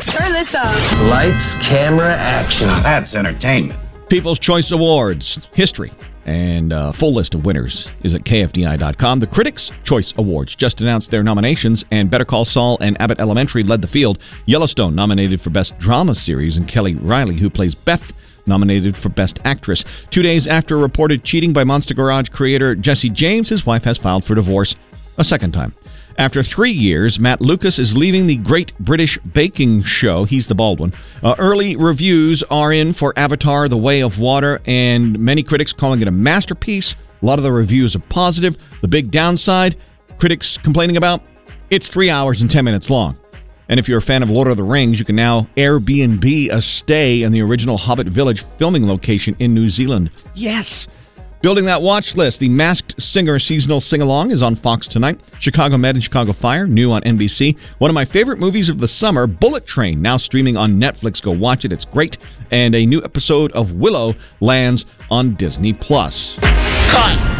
Turn this up. Lights, camera, action. That's entertainment. People's Choice Awards history and a full list of winners is at kfdi.com. The Critics' Choice Awards just announced their nominations, and Better Call Saul and Abbott Elementary led the field. Yellowstone nominated for Best Drama Series, and Kelly Reilly, who plays Beth, nominated for Best Actress. Two days after reported cheating by Monster Garage creator Jesse James, his wife has filed for divorce a second time. After three years, Matt Lucas is leaving the Great British Baking Show. He's the bald one. Uh, early reviews are in for Avatar The Way of Water, and many critics calling it a masterpiece. A lot of the reviews are positive. The big downside, critics complaining about, it's three hours and 10 minutes long. And if you're a fan of Lord of the Rings, you can now Airbnb a stay in the original Hobbit Village filming location in New Zealand. Yes! Building that watch list, the Masked Singer seasonal sing along is on Fox tonight. Chicago Med and Chicago Fire, new on NBC. One of my favorite movies of the summer, Bullet Train, now streaming on Netflix. Go watch it, it's great. And a new episode of Willow lands on Disney Plus. Cut!